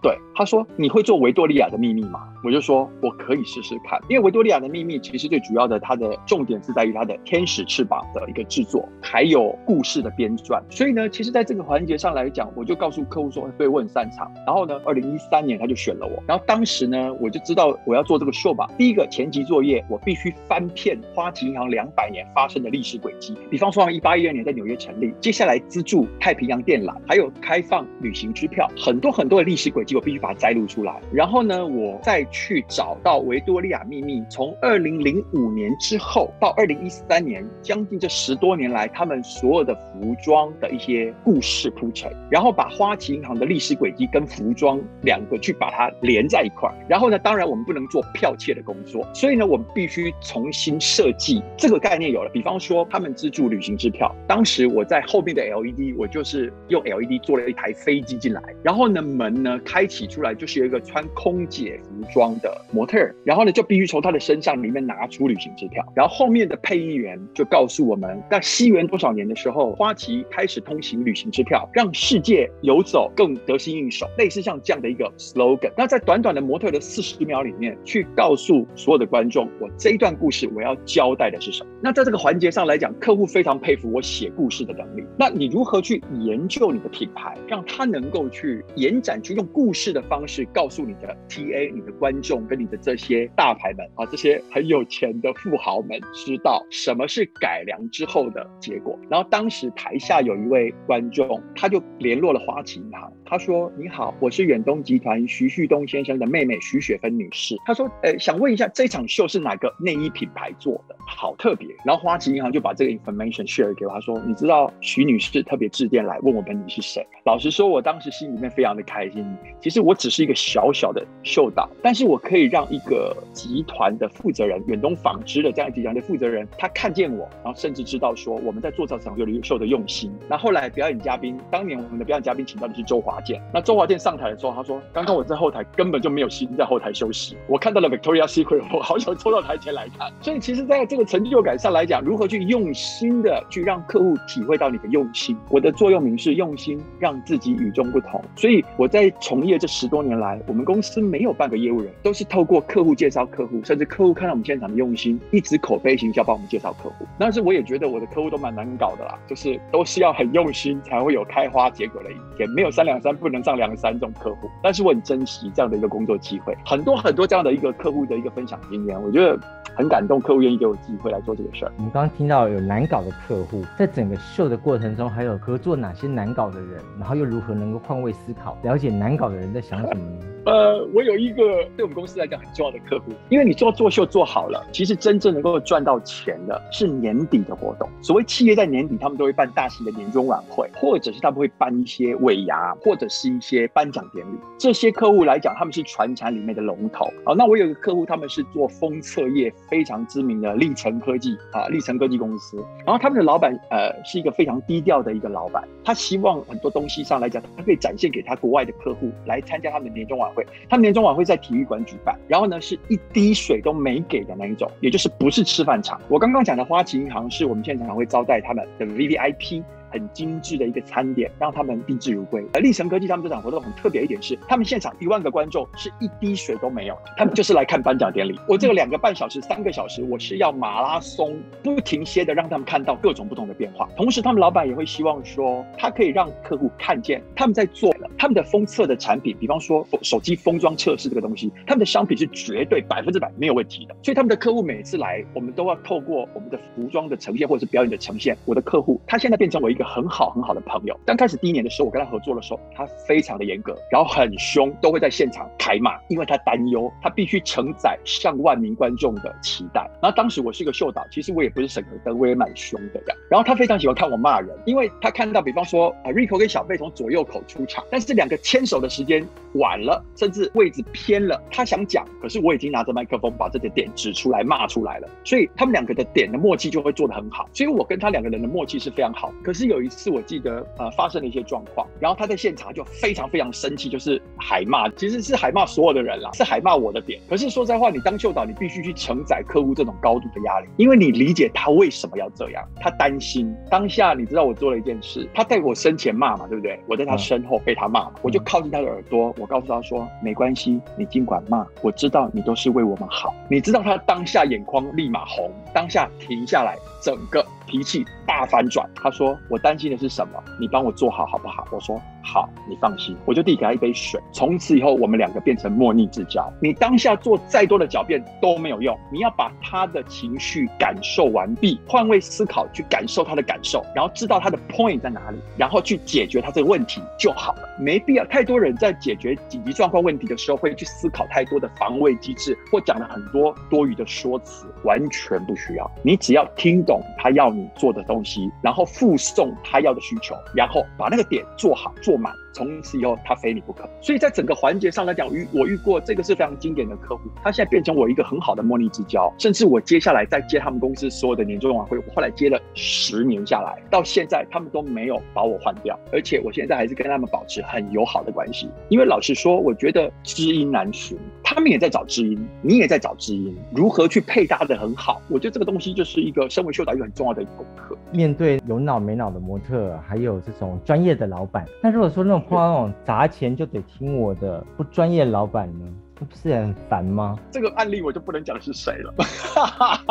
对。”他说：“你会做维多利亚的秘密吗？”我就说：“我可以试试看。”因为维多利亚的秘密其实最主要的，它的重点是在于它的天使翅膀的一个制作，还有故事的编撰。所以呢，其实在这个环节上来讲，我就告诉客户说：“对我很擅长。”然后呢，二零一三年他就选了我。然后当时呢，我就知道我要做这个秀吧。第一个前期作业，我必须翻遍花旗银行两百年发生的历史轨迹。比方说，一八一二年在纽约成立，接下来资助太平洋电缆，还有开放旅行支票，很多很多的历史轨迹，我必须把它摘录出来。然后呢，我再去找到维多利亚秘密，从二零零五年之后到二零一三年，将近这十多年来，他们所有的服装的一些故事铺陈，然后把花旗银行的历史轨迹跟服装两个去把它连在一块儿。然后呢，当然我们不能做剽窃的工作，所以呢，我们必须重新设计这个概念有了。比方说，他们资助旅行支票，当时我在后面的 LED，我就是用 LED 做了一台飞机进来，然后呢，门呢开启出来就是有一个穿空姐服装的模特，然后呢就必须从他的身上里面拿出旅行支票，然后后面的配音员就告诉我们，在西元多少年的时候，花旗开始通行旅行支票，让世界游走更得心应手，类似像这样的一个 slogan。那在短短的模特的四十秒里面，去告诉所有的观众，我这一段故事我要交代的是什么。那在这个环节上来讲，客户非常佩服我写故事的能力。那你如何去研究你的品牌，让它能够去延展，去用故事的方式告诉你的 TA、你的观众跟你的这些大牌们啊，这些很有钱的富豪们，知道什么是改良之后的结果。然后当时台下有一位观众，他就联络了花旗银行，他说：“你好，我是远东集团徐旭东先生的妹妹徐雪芬女士。”他说：“呃，想问一下，这场秀是哪个内衣品牌做的？好特别。”然后花旗银行就把这个 information share 给我，他说：“你知道徐女士特别致电来问我们你是谁？”老实说，我当时心里面非常的开心。其实我只是一个小小的秀导，但是我可以让一个集团的负责人，远东纺织的这样集团的负责人，他看见我，然后甚至知道说我们在做这场秀的用心。那后来表演嘉宾，当年我们的表演嘉宾请到的是周华那周华健上台的时候，他说：“刚刚我在后台根本就没有心在后台休息，我看到了 Victoria Secret，我好想冲到台前来看。”所以其实在这个成就感上来讲，如何去用心的去让客户体会到你的用心，我的座右铭是用心让自己与众不同。所以我在从业这十多年来，我们公司没有半个业务人，都是透过客户介绍客户，甚至客户看到我们现场的用心，一直口碑行销帮我们介绍客户。但是我也觉得我的客户都蛮难搞的啦，就是都是要很用心才会有开花结果的一天，没有三两三不能上梁山这种客户。但是我很珍惜这样的一个工作机会，很多很多这样的一个客户的一个分享经验，我觉得很感动，客户愿意给我机会来做这个事儿。我们刚刚听到有难搞的客户，在整个秀的过程中，还有合作哪些难搞的人，然后又如何能够换位思考，了解难搞的人在想什么呢？呃，我有一个对我们公司来讲很重要的客户，因为你做做秀做好了，其实真正能够赚到钱的是年底的活动。所谓企业在年底，他们都会办大型的年终晚会，或者是他们会办一些尾牙，或者是一些颁奖典礼。这些客户来讲，他们是传产里面的龙头。好，那我有一个客户，他们是做封测业非常知名的历程科技啊，历程科技公司。然后他们的老板呃是一个非常低调的一个老板，他希望很多东西上来讲，他可以展现给他国外的客户来参加他们的年终晚会。他们年终晚会在体育馆举办，然后呢是一滴水都没给的那一种，也就是不是吃饭场。我刚刚讲的花旗银行是我们现场会招待他们的 V V I P。很精致的一个餐点，让他们宾至如归。而立成科技他们这场活动很特别一点是，他们现场一万个观众是一滴水都没有，他们就是来看颁奖典礼。我这个两个半小时、三个小时，我是要马拉松不停歇的让他们看到各种不同的变化。同时，他们老板也会希望说，他可以让客户看见他们在做他们的封测的产品，比方说手机封装测试这个东西，他们的商品是绝对百分之百没有问题的。所以他们的客户每次来，我们都要透过我们的服装的呈现或者是表演的呈现，我的客户他现在变成我一。一个很好很好的朋友。刚开始第一年的时候，我跟他合作的时候，他非常的严格，然后很凶，都会在现场开骂，因为他担忧他必须承载上万名观众的期待。然后当时我是一个秀导，其实我也不是审核灯，我也蛮凶的这样。然后他非常喜欢看我骂人，因为他看到，比方说啊，Rico 跟小贝从左右口出场，但是两个牵手的时间晚了，甚至位置偏了，他想讲，可是我已经拿着麦克风把这个点指出来骂出来了，所以他们两个的点的默契就会做得很好。所以我跟他两个人的默契是非常好。可是。有一次我记得呃发生了一些状况，然后他在现场就非常非常生气，就是海骂，其实是海骂所有的人啦，是海骂我的点。可是说实在话，你当秀导，你必须去承载客户这种高度的压力，因为你理解他为什么要这样，他担心当下。你知道我做了一件事，他在我身前骂嘛，对不对？我在他身后被他骂，我就靠近他的耳朵，我告诉他说没关系，你尽管骂，我知道你都是为我们好。你知道他当下眼眶立马红，当下停下来，整个。脾气大反转，他说：“我担心的是什么？你帮我做好好不好？”我说。好，你放心，我就递给他一杯水。从此以后，我们两个变成莫逆之交。你当下做再多的狡辩都没有用，你要把他的情绪感受完毕，换位思考去感受他的感受，然后知道他的 point 在哪里，然后去解决他这个问题就好了。没必要太多人在解决紧急状况问题的时候会去思考太多的防卫机制，或讲了很多多余的说辞，完全不需要。你只要听懂他要你做的东西，然后附送他要的需求，然后把那个点做好做。满，从此以后他非你不可。所以在整个环节上来讲，遇我遇过这个是非常经典的客户，他现在变成我一个很好的莫逆之交。甚至我接下来再接他们公司所有的年终晚会，我后来接了十年下来，到现在他们都没有把我换掉，而且我现在还是跟他们保持很友好的关系。因为老实说，我觉得知音难寻，他们也在找知音，你也在找知音，如何去配搭的很好？我觉得这个东西就是一个身为秀导一个很重要的功课。面对有脑没脑的模特，还有这种专业的老板，那如果说那种碰到那种砸钱就得听我的不专业老板呢？不是很烦吗？这个案例我就不能讲是谁了。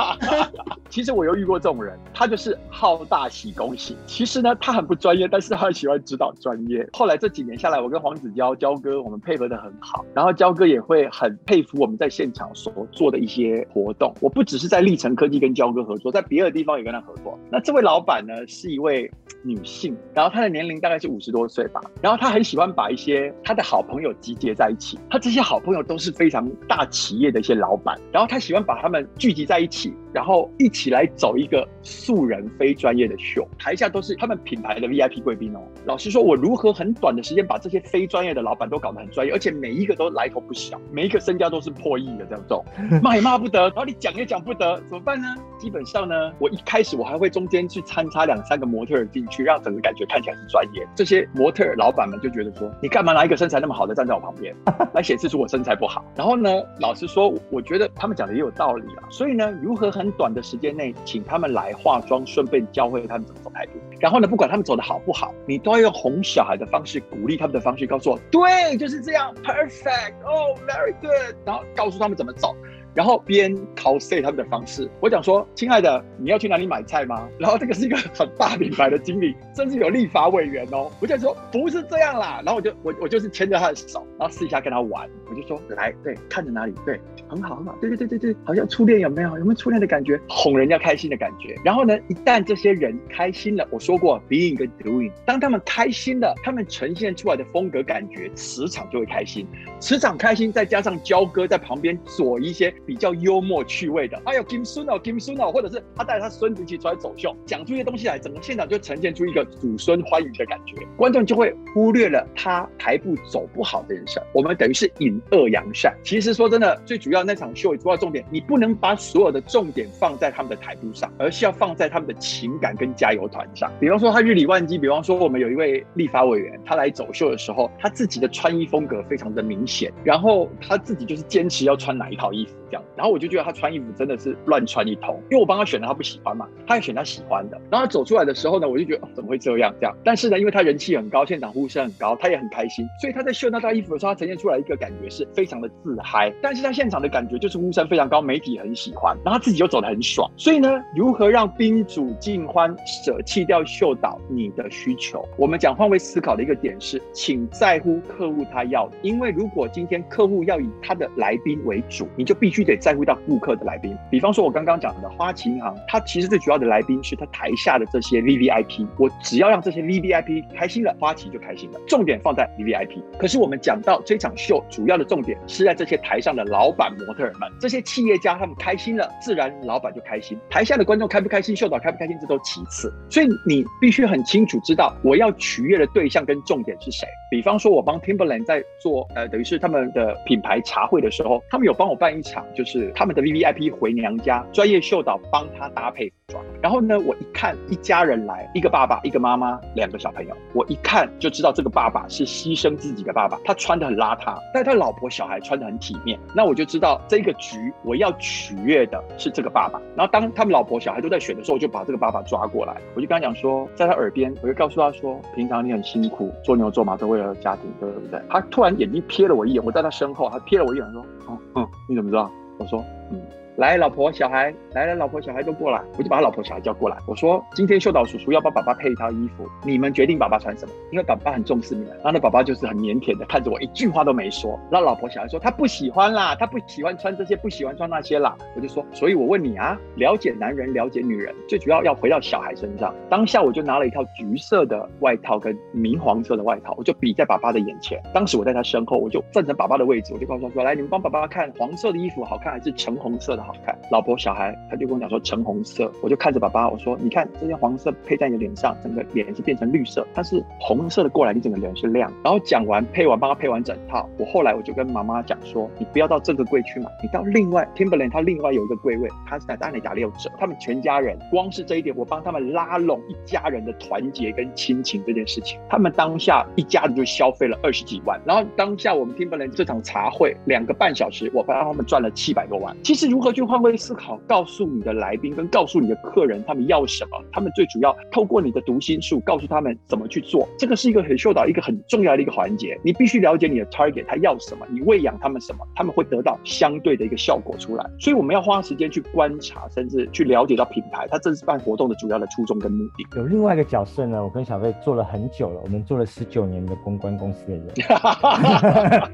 其实我又遇过这种人，他就是好大喜功型。其实呢，他很不专业，但是他很喜欢指导专业。后来这几年下来，我跟黄子佼焦哥我们配合的很好，然后焦哥也会很佩服我们在现场所做的一些活动。我不只是在历程科技跟焦哥合作，在别的地方也跟他合作。那这位老板呢，是一位女性，然后她的年龄大概是五十多岁吧，然后她很喜欢把一些她的好朋友集结在一起，她这些好朋友都。是非常大企业的一些老板，然后他喜欢把他们聚集在一起，然后一起来走一个素人非专业的秀，台下都是他们品牌的 VIP 贵宾哦。老实说，我如何很短的时间把这些非专业的老板都搞得很专业，而且每一个都来头不小，每一个身家都是破亿的这种，骂也骂不得，然后你讲也讲不得，怎么办呢？基本上呢，我一开始我还会中间去参差两三个模特进去，让整个感觉看起来是专业。这些模特老板们就觉得说，你干嘛拿一个身材那么好的站在我旁边，来显示出我身材不？好，然后呢？老实说，我觉得他们讲的也有道理啊。所以呢，如何很短的时间内请他们来化妆，顺便教会他们怎么走台步。然后呢，不管他们走的好不好，你都要用哄小孩的方式，鼓励他们的方式，告诉我，对，就是这样，perfect，哦，very good。然后告诉他们怎么走。然后边 cos 他们的方式。我讲说，亲爱的，你要去哪里买菜吗？然后这个是一个很大品牌的经理，甚至有立法委员哦。我就说不是这样啦，然后我就我我就是牵着他的手，然后试一下跟他玩。我就说来，对，看着哪里，对，很好很好，对对对对对，好像初恋有没有？有没有初恋的感觉？哄人家开心的感觉。然后呢，一旦这些人开心了，我说过 being 跟 doing，当他们开心了，他们呈现出来的风格感觉，磁场就会开心。磁场开心，再加上焦哥在旁边做一些比较幽默趣味的，哎呦金孙哦金孙哦，或者是他带他孙子一起出来走秀，讲出一些东西来，整个现场就呈现出一个祖孙欢愉的感觉，观众就会忽略了他台步走不好这件事。我们等于是引恶扬善。其实说真的，最主要那场秀主要重点，你不能把所有的重点放在他们的台步上，而是要放在他们的情感跟加油团上。比方说他日理万机，比方说我们有一位立法委员，他来走秀的时候，他自己的穿衣风格非常的明显，然后他自己就是坚持要穿哪一套衣服这然后我就觉得他穿衣服真的是乱穿一通，因为我帮他选了他不喜欢嘛，他也选他喜欢的。然后他走出来的时候呢，我就觉得怎么会这样这样？但是呢，因为他人气很高，现场呼声很高，他也很开心，所以他在秀那套衣服的时候，他呈现出来一个感觉是非常的自嗨。但是他现场的感觉就是呼声非常高，媒体很喜欢，然后他自己又走得很爽。所以呢，如何让宾主尽欢，舍弃掉秀导你的需求？我们讲换位思考的一个点是，请在乎客户他要，因为如果今天客户要以他的来宾为主，你就必须得在乎到顾客的来宾。比方说，我刚刚讲的花旗银行，它其实最主要的来宾是他台下的这些 V V I P。我只要让这些 V V I P 开心了，花旗就开心了。重点放在 V V I P。可是我们讲到这场秀，主要的重点是在这些台上的老板、模特儿们，这些企业家他们开心了，自然老板就开心。台下的观众开不开心，秀导开不开心，这都其次。所以你必须很清楚知道，我要取悦的对象跟重点是谁。比方说，我帮 Timberland 在做，呃，等于是他们的品牌茶会的时候，他们有帮我办一场，就是他们的 V V I P 回娘家，专业秀导帮他搭配服装。然后呢，我一看一家人来，一个爸爸，一个妈妈，两个小朋友，我一看就知道这个爸爸是牺牲自己的爸爸，他穿的很邋遢，但他老婆小孩穿的很体面，那我就知道这个局我要取悦的是这个爸爸。然后当他们老婆小孩都在选的时候，我就把这个爸爸抓过来，我就跟他讲说，在他耳边，我就告诉他说，平常你很辛苦，做牛做马都为了家庭，对不对？他突然眼睛瞥了我一眼，我在他身后，他瞥了我一眼说，嗯，嗯，你怎么知道？我说，嗯。来，老婆小孩，来了，老婆小孩都过来，我就把他老婆小孩叫过来。我说，今天秀导叔叔要帮爸爸配一套衣服，你们决定爸爸穿什么，因为爸爸很重视你们。然后那爸爸就是很腼腆的看着我，一句话都没说。然后老婆小孩说他不喜欢啦，他不喜欢穿这些，不喜欢穿那些啦。我就说，所以我问你啊，了解男人，了解女人，最主要要回到小孩身上。当下我就拿了一套橘色的外套跟明黄色的外套，我就比在爸爸的眼前。当时我在他身后，我就站成爸爸的位置，我就告诉他说，来，你们帮爸爸看黄色的衣服好看还是橙红色的好看？老婆小孩他就跟我讲说橙红色，我就看着爸爸，我说你看这件黄色配在你的脸上，整个脸是变成绿色，但是红色的过来，你整个脸是亮。然后讲完配完，帮他配完整套，我后来我就跟妈妈讲说，你不要到这个柜去买，你到另外 Timberland，他另外有一个柜位，他是在大内打六折，他们全家人光是这一点，我帮他们拉拢一家人的团结跟亲情这件事情，他们当下一家子就消费了二十几万。然后当下我们 Timberland 这场茶会两个半小时，我帮他们赚了七百多万。其实如何去换位思考，告诉你的来宾跟告诉你的客人他们要什么，他们最主要透过你的读心术告诉他们怎么去做，这个是一个很秀导一个很重要的一个环节。你必须了解你的 target 他要什么，你喂养他们什么，他们会得到相对的一个效果出来。所以我们要花时间去观察，甚至去了解到品牌它这次办活动的主要的初衷跟目的。有另外一个角色呢，我跟小飞做了很久了，我们做了十九年的公关公司的人。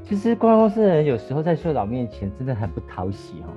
其实公关公司的人有时候在秀导面前真的很不讨喜哦。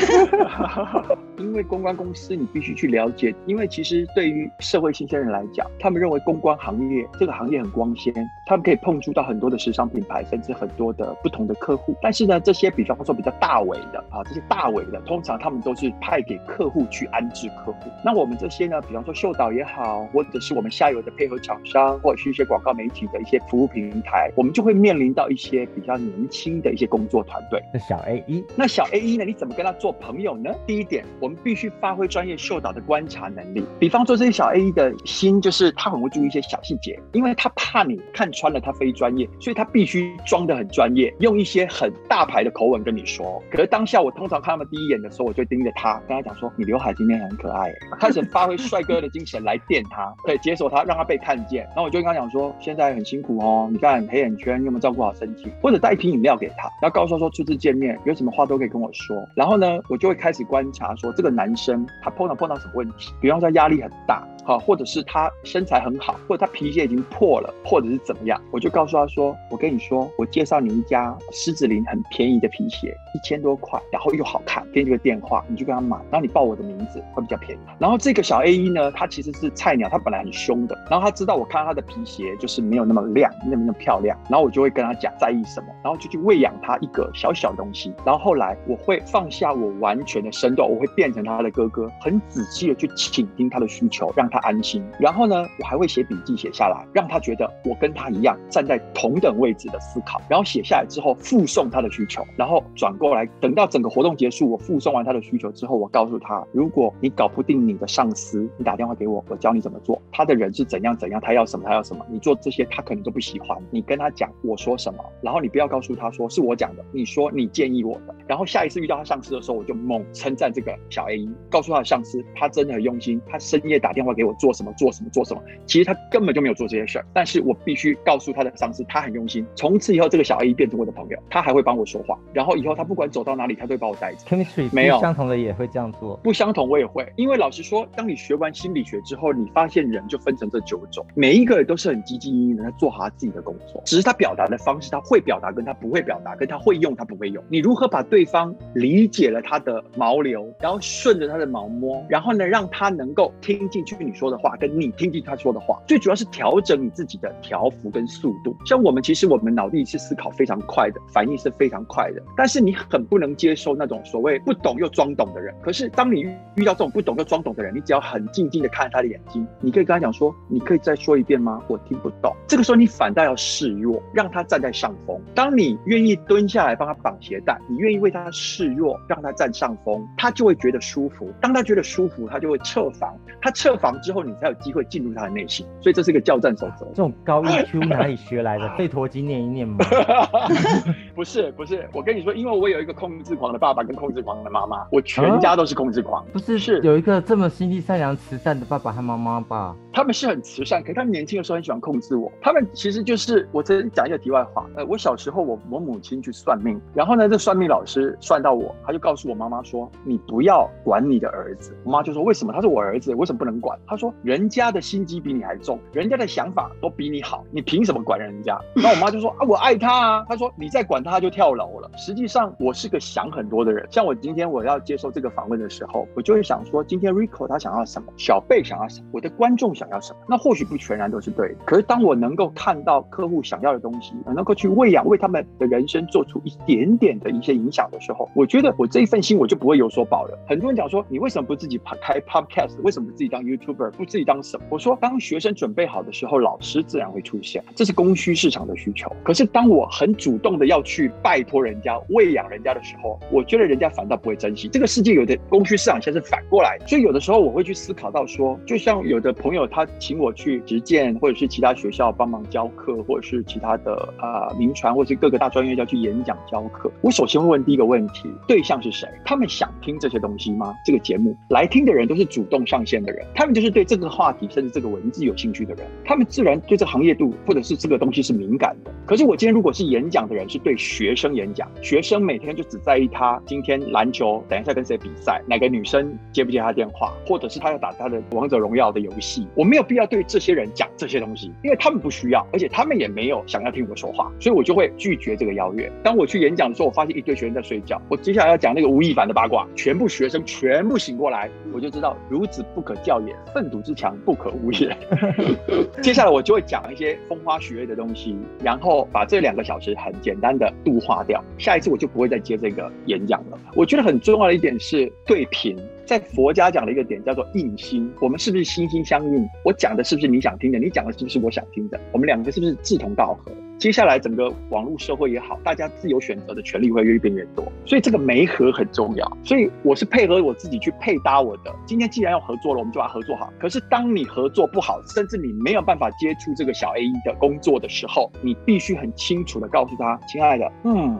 因为公关公司，你必须去了解。因为其实对于社会新鲜人来讲，他们认为公关行业这个行业很光鲜，他们可以碰触到很多的时尚品牌，甚至很多的不同的客户。但是呢，这些比方说比较大尾的啊，这些大尾的，通常他们都是派给客户去安置客户。那我们这些呢，比方说秀导也好，或者是我们下游的配合厂商，或者是一些广告媒体的一些服务平台，我们就会面临到一些比较年轻的一些工作团队。那小 A 一，那小 A 一呢？你怎么跟他做做朋友呢？第一点，我们必须发挥专业秀导的观察能力。比方说，这些小 A 的心就是他很会注意一些小细节，因为他怕你看穿了他非专业，所以他必须装得很专业，用一些很大牌的口吻跟你说。可是当下我通常看他们第一眼的时候，我就盯着他，跟他讲说：“你刘海今天很可爱。”开始发挥帅哥的精神来电他，对，解锁他，让他被看见。然后我就跟他讲说：“现在很辛苦哦，你看黑眼圈，你有没有照顾好身体？或者带一瓶饮料给他，然后告诉他说初次见面有什么话都可以跟我说。然后呢，我就会开始观察说这个男生他碰到碰到什么问题，比方说压力很大。”好，或者是他身材很好，或者他皮鞋已经破了，或者是怎么样，我就告诉他说：“我跟你说，我介绍你一家狮子林很便宜的皮鞋，一千多块，然后又好看，给你个电话，你就跟他买，然后你报我的名字会比较便宜。”然后这个小 A 一呢，他其实是菜鸟，他本来很凶的，然后他知道我看到他的皮鞋就是没有那么亮，那么那么漂亮，然后我就会跟他讲在意什么，然后就去喂养他一个小小东西，然后后来我会放下我完全的身段，我会变成他的哥哥，很仔细的去倾听他的需求，让他。安心，然后呢，我还会写笔记写下来，让他觉得我跟他一样站在同等位置的思考。然后写下来之后，附送他的需求，然后转过来，等到整个活动结束，我附送完他的需求之后，我告诉他，如果你搞不定你的上司，你打电话给我，我教你怎么做。他的人是怎样怎样，他要什么他要什么，你做这些他可能都不喜欢。你跟他讲我说什么，然后你不要告诉他说是我讲的，你说你建议我的。然后下一次遇到他上司的时候，我就猛称赞这个小 A 一，告诉他的上司，他真的很用心，他深夜打电话给我。做什么做什么做什么？其实他根本就没有做这些事儿，但是我必须告诉他的上司，他很用心。从此以后，这个小 A 变成我的朋友，他还会帮我说话。然后以后他不管走到哪里，他都会把我带着。Chemistry 没有相同的也会这样做，不相同我也会。因为老实说，当你学完心理学之后，你发现人就分成这九种，每一个人都是很积极应的在做好他自己的工作，只是他表达的方式，他会表达跟他不会表达，跟他会用他不会用。你如何把对方理解了他的毛流，然后顺着他的毛摸，然后呢让他能够听进去你你说的话，跟你。听听他说的话，最主要是调整你自己的条幅跟速度。像我们其实我们脑力是思考非常快的，反应是非常快的，但是你很不能接受那种所谓不懂又装懂的人。可是当你遇到这种不懂又装懂的人，你只要很静静的看他的眼睛，你可以跟他讲说：“你可以再说一遍吗？我听不懂。”这个时候你反倒要示弱，让他站在上风。当你愿意蹲下来帮他绑鞋带，你愿意为他示弱，让他占上风，他就会觉得舒服。当他觉得舒服，他就会撤防。他撤防之后，你才有机会。进入他的内心，所以这是一个教战守则。这种高 EQ 哪里学来的？《背陀经》念一念吗？不是，不是。我跟你说，因为我有一个控制狂的爸爸跟控制狂的妈妈，我全家都是控制狂。不是，是有一个这么心地善良、慈善的爸爸和妈妈吧？他们是很慈善，可是他们年轻的时候很喜欢控制我。他们其实就是我这讲一个题外话。呃，我小时候我我母亲去算命，然后呢，这算命老师算到我，他就告诉我妈妈说：“你不要管你的儿子。”我妈就说：“为什么？他是我儿子，为什么不能管？”他说：“人家的。”心机比你还重，人家的想法都比你好，你凭什么管人家？那我妈就说啊，我爱他啊。她说你再管他，就跳楼了。实际上我是个想很多的人。像我今天我要接受这个访问的时候，我就会想说，今天 Rico 他想要什么，小贝想要什么，我的观众想要什么。那或许不全然都是对的，可是当我能够看到客户想要的东西，能够去喂养，为他们的人生做出一点点的一些影响的时候，我觉得我这一份心我就不会有所保留。很多人讲说，你为什么不自己开 Podcast？为什么不自己当 YouTube？” 不自己当什么？我说，当学生准备好的时候，老师自然会出现，这是供需市场的需求。可是当我很主动的要去拜托人家、喂养人家的时候，我觉得人家反倒不会珍惜。这个世界有的供需市场现在是反过来，所以有的时候我会去思考到说，就像有的朋友他请我去实践，或者是其他学校帮忙教课，或者是其他的啊名传，或者是各个大专院校去演讲教课，我首先会问第一个问题：对象是谁？他们想听这些东西吗？这个节目来听的人都是主动上线的人，他们就是对这个话题甚至这个文。字有兴趣的人，他们自然对这行业度或者是这个东西是敏感的。可是我今天如果是演讲的人，是对学生演讲，学生每天就只在意他今天篮球等一下跟谁比赛，哪个女生接不接他电话，或者是他要打他的王者荣耀的游戏，我没有必要对这些人讲这些东西，因为他们不需要，而且他们也没有想要听我说话，所以我就会拒绝这个邀约。当我去演讲的时候，我发现一堆学生在睡觉，我接下来要讲那个吴亦凡的八卦，全部学生全部醒过来，我就知道孺子不可教也，粪土之强不可污也。接下来我就会讲一些风花雪月的东西，然后把这两个小时很简单的度化掉。下一次我就不会再接这个演讲了。我觉得很重要的一点是对频，在佛家讲的一个点叫做印心，我们是不是心心相印？我讲的是不是你想听的？你讲的是不是我想听的？我们两个是不是志同道合？接下来整个网络社会也好，大家自由选择的权利会越变越多，所以这个媒合很重要。所以我是配合我自己去配搭我的。今天既然要合作了，我们就把它合作好。可是当你合作不好，甚至你没有办法接触这个小 A 的工作的时候，你必须很清楚的告诉他，亲爱的，嗯。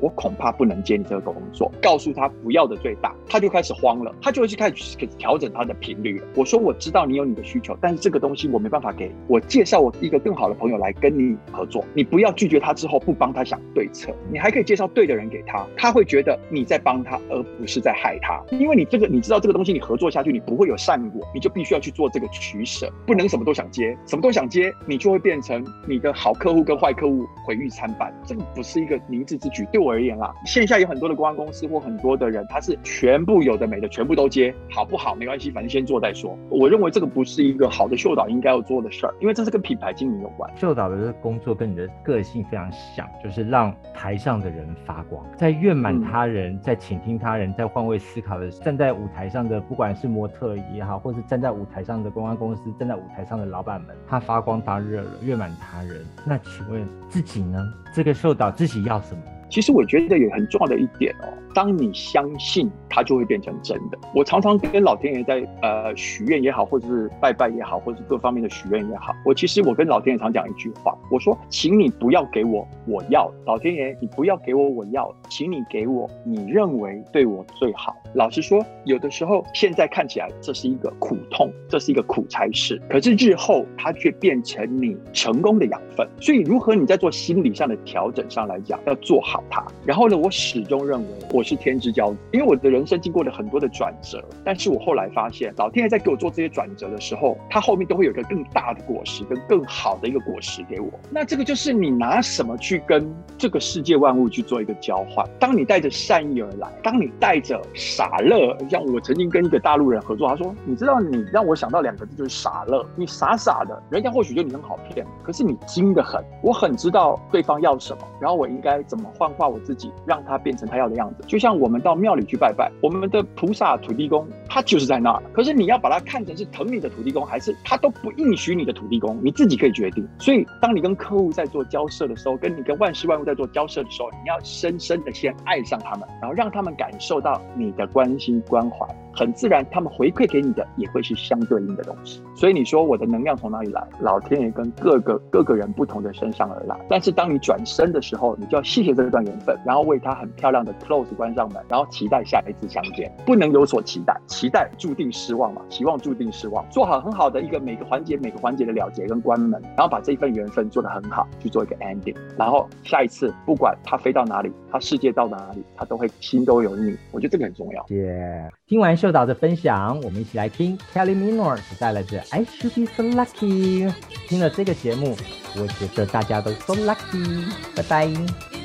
我恐怕不能接你这个工作，告诉他不要的最大，他就开始慌了，他就会去开始调整他的频率了。我说我知道你有你的需求，但是这个东西我没办法给我介绍我一个更好的朋友来跟你合作，你不要拒绝他之后不帮他想对策，你还可以介绍对的人给他，他会觉得你在帮他而不是在害他，因为你这个你知道这个东西你合作下去你不会有善果，你就必须要去做这个取舍，不能什么都想接，什么都想接，你就会变成你的好客户跟坏客户毁誉参半，这个不是一个明智之举。对我而言啦，线下有很多的公关公司或很多的人，他是全部有的没的，全部都接，好不好？没关系，反正先做再说。我认为这个不是一个好的秀导应该要做的事儿，因为这是跟品牌经营有关。秀导的这个工作跟你的个性非常像，就是让台上的人发光，在圆满他人，在倾听他人，在换位思考的站在舞台上的，不管是模特也好，或是站在舞台上的公关公司，站在舞台上的老板们，他发光发热了，圆满他人。那请问自己呢？这个秀导自己要什么？其实我觉得有很重要的一点哦，当你相信，它就会变成真的。我常常跟老天爷在呃许愿也好，或者是拜拜也好，或者是各方面的许愿也好，我其实我跟老天爷常讲一句话，我说，请你不要给我我要，老天爷你不要给我我要，请你给我你认为对我最好。老实说，有的时候现在看起来这是一个苦痛，这是一个苦差事，可是日后它却变成你成功的养分。所以，如何你在做心理上的调整上来讲，要做好。他，然后呢？我始终认为我是天之骄子，因为我的人生经过了很多的转折。但是我后来发现，老天爷在给我做这些转折的时候，他后面都会有一个更大的果实，跟更好的一个果实给我。那这个就是你拿什么去跟这个世界万物去做一个交换？当你带着善意而来，当你带着傻乐，像我曾经跟一个大陆人合作，他说：“你知道，你让我想到两个字，就是傻乐。你傻傻的，人家或许觉得你很好骗，可是你精得很。我很知道对方要什么，然后我应该怎么换。”化我自己，让他变成他要的样子。就像我们到庙里去拜拜，我们的菩萨、土地公，他就是在那儿。可是你要把它看成是疼你的土地公，还是他都不应许你的土地公，你自己可以决定。所以，当你跟客户在做交涉的时候，跟你跟万事万物在做交涉的时候，你要深深的先爱上他们，然后让他们感受到你的关心关怀。很自然，他们回馈给你的也会是相对应的东西。所以你说我的能量从哪里来？老天爷跟各个各个人不同的身上而来。但是当你转身的时候，你就要谢谢这段缘分，然后为他很漂亮的 close 关上门，然后期待下一次相见。不能有所期待，期待注定失望嘛？期望注定失望。做好很好的一个每个环节每个环节的了结跟关门，然后把这一份缘分做得很好，去做一个 ending。然后下一次不管他飞到哪里，他世界到哪里，他都会心都有你。我觉得这个很重要。耶，听完秀导的分享，我们一起来听 Kelly Minor 带来的 I Should Be So Lucky。听了这个节目，我觉得大家都 So Lucky。拜拜。